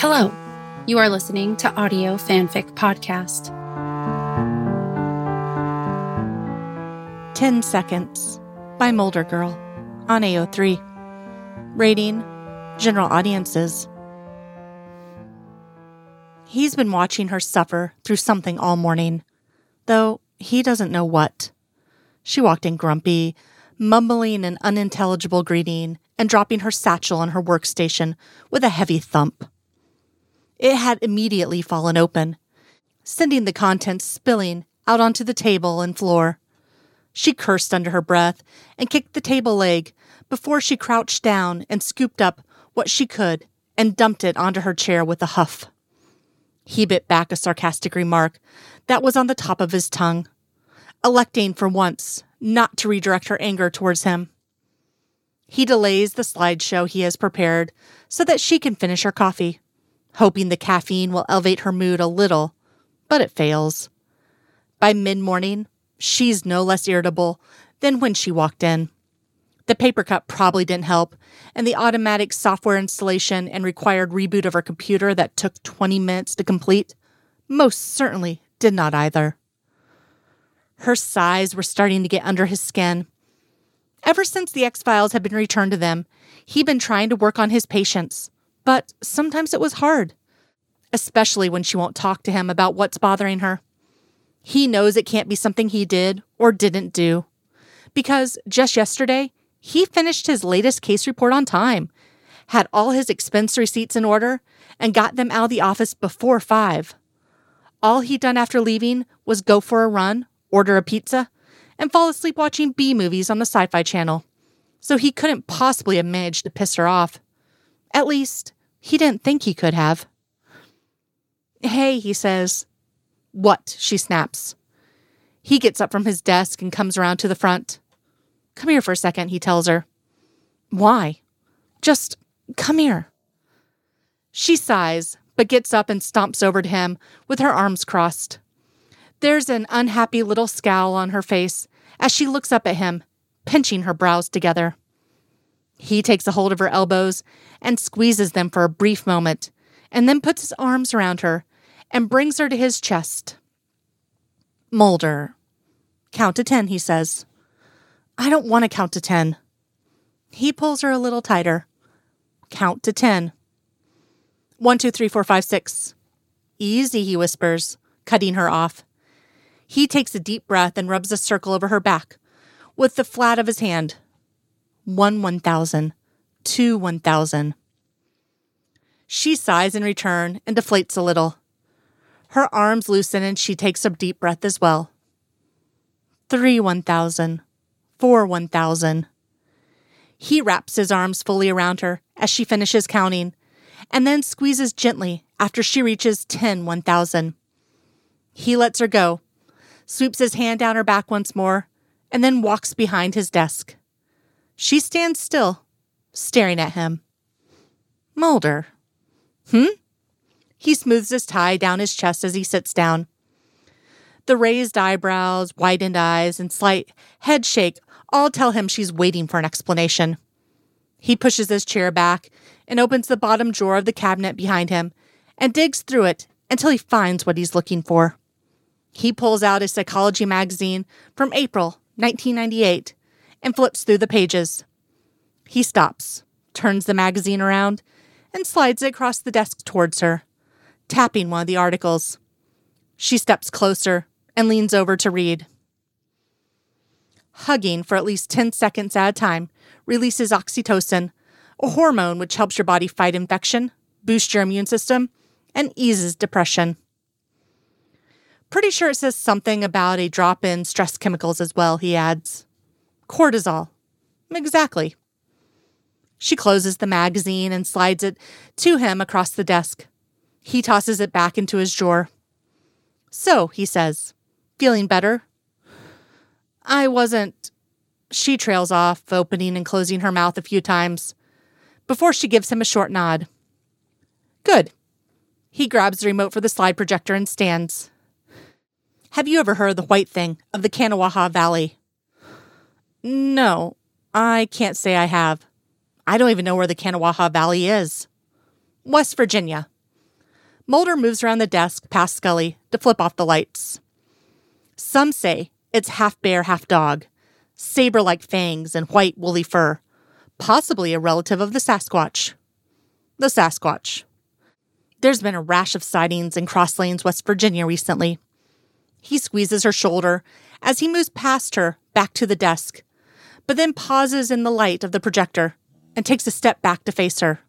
Hello, you are listening to Audio Fanfic Podcast. 10 Seconds by Mulder Girl on AO3. Rating General Audiences. He's been watching her suffer through something all morning, though he doesn't know what. She walked in grumpy, mumbling an unintelligible greeting and dropping her satchel on her workstation with a heavy thump. It had immediately fallen open, sending the contents spilling out onto the table and floor. She cursed under her breath and kicked the table leg before she crouched down and scooped up what she could and dumped it onto her chair with a huff. He bit back a sarcastic remark that was on the top of his tongue, electing for once not to redirect her anger towards him. He delays the slideshow he has prepared so that she can finish her coffee, hoping the caffeine will elevate her mood a little, but it fails. By mid morning, she's no less irritable than when she walked in. The paper cut probably didn't help, and the automatic software installation and required reboot of her computer that took 20 minutes to complete most certainly did not either. Her sighs were starting to get under his skin. Ever since the X Files had been returned to them, he'd been trying to work on his patience, but sometimes it was hard, especially when she won't talk to him about what's bothering her. He knows it can't be something he did or didn't do. Because just yesterday, he finished his latest case report on time, had all his expense receipts in order, and got them out of the office before five. All he'd done after leaving was go for a run, order a pizza, and fall asleep watching B movies on the Sci Fi Channel. So he couldn't possibly have managed to piss her off. At least, he didn't think he could have. Hey, he says. What? she snaps. He gets up from his desk and comes around to the front. Come here for a second, he tells her. Why? Just come here. She sighs, but gets up and stomps over to him with her arms crossed. There's an unhappy little scowl on her face as she looks up at him, pinching her brows together. He takes a hold of her elbows and squeezes them for a brief moment, and then puts his arms around her and brings her to his chest. Mulder. Count to ten, he says. I don't want to count to ten. He pulls her a little tighter. Count to ten. One, two, three, four, five, six. Easy, he whispers, cutting her off. He takes a deep breath and rubs a circle over her back with the flat of his hand. One one thousand, two one thousand. She sighs in return and deflates a little. Her arms loosen and she takes a deep breath as well. Three one thousand, four one thousand. He wraps his arms fully around her as she finishes counting, and then squeezes gently after she reaches ten one thousand. He lets her go sweeps his hand down her back once more, and then walks behind his desk. She stands still, staring at him. Mulder. Hmm? He smooths his tie down his chest as he sits down. The raised eyebrows, widened eyes, and slight head shake all tell him she's waiting for an explanation. He pushes his chair back and opens the bottom drawer of the cabinet behind him and digs through it until he finds what he's looking for. He pulls out a psychology magazine from April 1998 and flips through the pages. He stops, turns the magazine around, and slides it across the desk towards her, tapping one of the articles. She steps closer and leans over to read. Hugging for at least 10 seconds at a time releases oxytocin, a hormone which helps your body fight infection, boost your immune system, and eases depression. Pretty sure it says something about a drop in stress chemicals as well, he adds. Cortisol. Exactly. She closes the magazine and slides it to him across the desk. He tosses it back into his drawer. So, he says, feeling better? I wasn't. She trails off, opening and closing her mouth a few times, before she gives him a short nod. Good. He grabs the remote for the slide projector and stands. Have you ever heard of the White Thing of the Kanawha Valley? No, I can't say I have. I don't even know where the Kanawha Valley is. West Virginia. Mulder moves around the desk past Scully to flip off the lights. Some say it's half bear, half dog, saber like fangs and white woolly fur, possibly a relative of the Sasquatch. The Sasquatch. There's been a rash of sightings in Cross Lanes, West Virginia recently. He squeezes her shoulder as he moves past her back to the desk, but then pauses in the light of the projector and takes a step back to face her.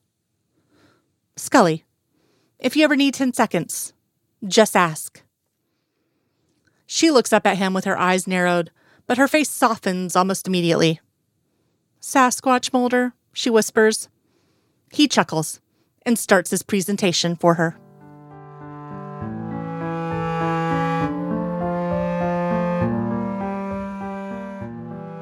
Scully, if you ever need 10 seconds, just ask. She looks up at him with her eyes narrowed, but her face softens almost immediately. Sasquatch Mulder, she whispers. He chuckles and starts his presentation for her.